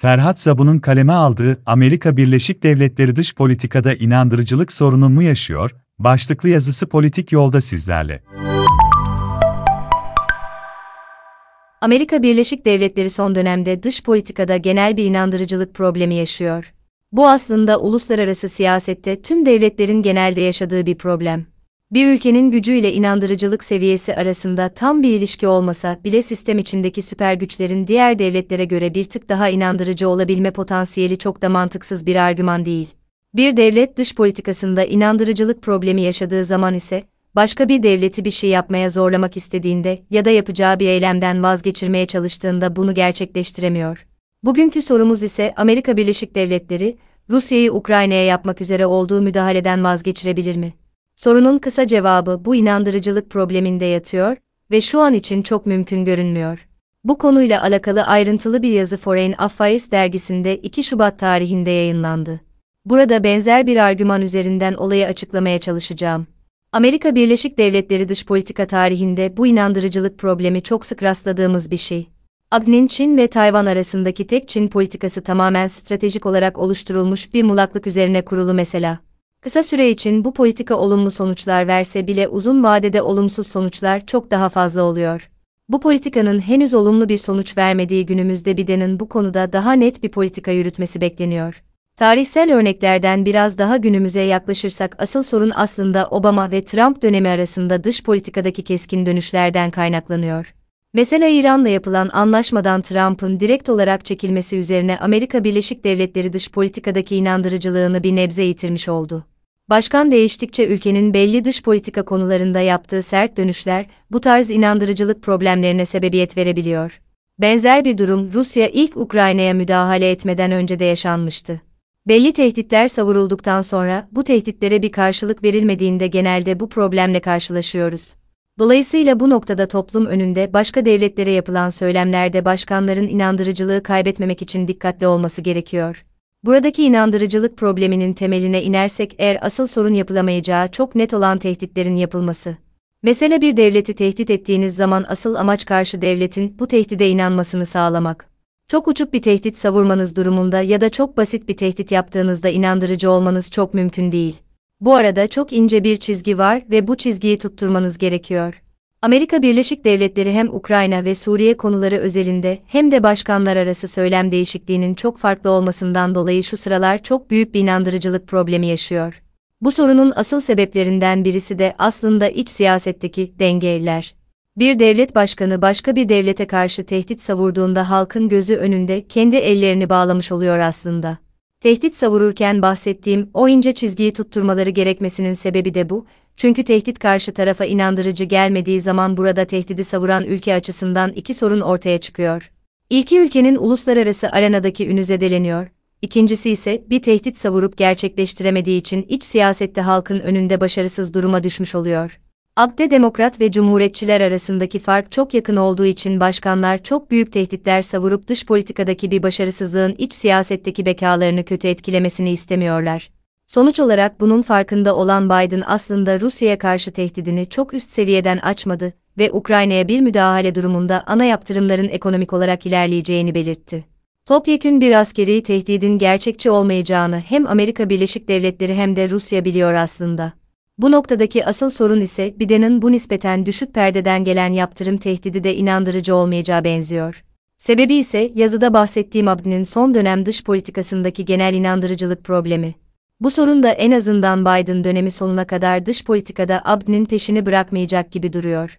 Ferhat Zabun'un kaleme aldığı Amerika Birleşik Devletleri dış politikada inandırıcılık sorunu mu yaşıyor? Başlıklı yazısı politik yolda sizlerle. Amerika Birleşik Devletleri son dönemde dış politikada genel bir inandırıcılık problemi yaşıyor. Bu aslında uluslararası siyasette tüm devletlerin genelde yaşadığı bir problem. Bir ülkenin gücüyle inandırıcılık seviyesi arasında tam bir ilişki olmasa bile sistem içindeki süper güçlerin diğer devletlere göre bir tık daha inandırıcı olabilme potansiyeli çok da mantıksız bir argüman değil. Bir devlet dış politikasında inandırıcılık problemi yaşadığı zaman ise, başka bir devleti bir şey yapmaya zorlamak istediğinde ya da yapacağı bir eylemden vazgeçirmeye çalıştığında bunu gerçekleştiremiyor. Bugünkü sorumuz ise Amerika Birleşik Devletleri, Rusya'yı Ukrayna'ya yapmak üzere olduğu müdahaleden vazgeçirebilir mi? Sorunun kısa cevabı bu inandırıcılık probleminde yatıyor ve şu an için çok mümkün görünmüyor. Bu konuyla alakalı ayrıntılı bir yazı Foreign Affairs dergisinde 2 Şubat tarihinde yayınlandı. Burada benzer bir argüman üzerinden olayı açıklamaya çalışacağım. Amerika Birleşik Devletleri dış politika tarihinde bu inandırıcılık problemi çok sık rastladığımız bir şey. ABD'nin Çin ve Tayvan arasındaki tek Çin politikası tamamen stratejik olarak oluşturulmuş bir mulaklık üzerine kurulu mesela. Kısa süre için bu politika olumlu sonuçlar verse bile uzun vadede olumsuz sonuçlar çok daha fazla oluyor. Bu politikanın henüz olumlu bir sonuç vermediği günümüzde Biden'in bu konuda daha net bir politika yürütmesi bekleniyor. Tarihsel örneklerden biraz daha günümüze yaklaşırsak asıl sorun aslında Obama ve Trump dönemi arasında dış politikadaki keskin dönüşlerden kaynaklanıyor. Mesela İran'la yapılan anlaşmadan Trump'ın direkt olarak çekilmesi üzerine Amerika Birleşik Devletleri dış politikadaki inandırıcılığını bir nebze yitirmiş oldu. Başkan değiştikçe ülkenin belli dış politika konularında yaptığı sert dönüşler, bu tarz inandırıcılık problemlerine sebebiyet verebiliyor. Benzer bir durum Rusya ilk Ukrayna'ya müdahale etmeden önce de yaşanmıştı. Belli tehditler savurulduktan sonra bu tehditlere bir karşılık verilmediğinde genelde bu problemle karşılaşıyoruz. Dolayısıyla bu noktada toplum önünde başka devletlere yapılan söylemlerde başkanların inandırıcılığı kaybetmemek için dikkatli olması gerekiyor. Buradaki inandırıcılık probleminin temeline inersek eğer asıl sorun yapılamayacağı çok net olan tehditlerin yapılması. Mesele bir devleti tehdit ettiğiniz zaman asıl amaç karşı devletin bu tehdide inanmasını sağlamak. Çok uçuk bir tehdit savurmanız durumunda ya da çok basit bir tehdit yaptığınızda inandırıcı olmanız çok mümkün değil. Bu arada çok ince bir çizgi var ve bu çizgiyi tutturmanız gerekiyor. Amerika Birleşik Devletleri hem Ukrayna ve Suriye konuları özelinde hem de başkanlar arası söylem değişikliğinin çok farklı olmasından dolayı şu sıralar çok büyük bir inandırıcılık problemi yaşıyor. Bu sorunun asıl sebeplerinden birisi de aslında iç siyasetteki dengeler. Bir devlet başkanı başka bir devlete karşı tehdit savurduğunda halkın gözü önünde kendi ellerini bağlamış oluyor aslında. Tehdit savururken bahsettiğim o ince çizgiyi tutturmaları gerekmesinin sebebi de bu, çünkü tehdit karşı tarafa inandırıcı gelmediği zaman burada tehdidi savuran ülke açısından iki sorun ortaya çıkıyor. İlki ülkenin uluslararası arenadaki ünü zedeleniyor, ikincisi ise bir tehdit savurup gerçekleştiremediği için iç siyasette halkın önünde başarısız duruma düşmüş oluyor. Abde demokrat ve cumhuriyetçiler arasındaki fark çok yakın olduğu için başkanlar çok büyük tehditler savurup dış politikadaki bir başarısızlığın iç siyasetteki bekalarını kötü etkilemesini istemiyorlar. Sonuç olarak bunun farkında olan Biden aslında Rusya'ya karşı tehdidini çok üst seviyeden açmadı ve Ukrayna'ya bir müdahale durumunda ana yaptırımların ekonomik olarak ilerleyeceğini belirtti. Topyekün bir askeri tehdidin gerçekçi olmayacağını hem Amerika Birleşik Devletleri hem de Rusya biliyor aslında. Bu noktadaki asıl sorun ise Biden'in bu nispeten düşük perdeden gelen yaptırım tehdidi de inandırıcı olmayacağı benziyor. Sebebi ise yazıda bahsettiğim Abdi'nin son dönem dış politikasındaki genel inandırıcılık problemi. Bu sorun da en azından Biden dönemi sonuna kadar dış politikada Abdi'nin peşini bırakmayacak gibi duruyor.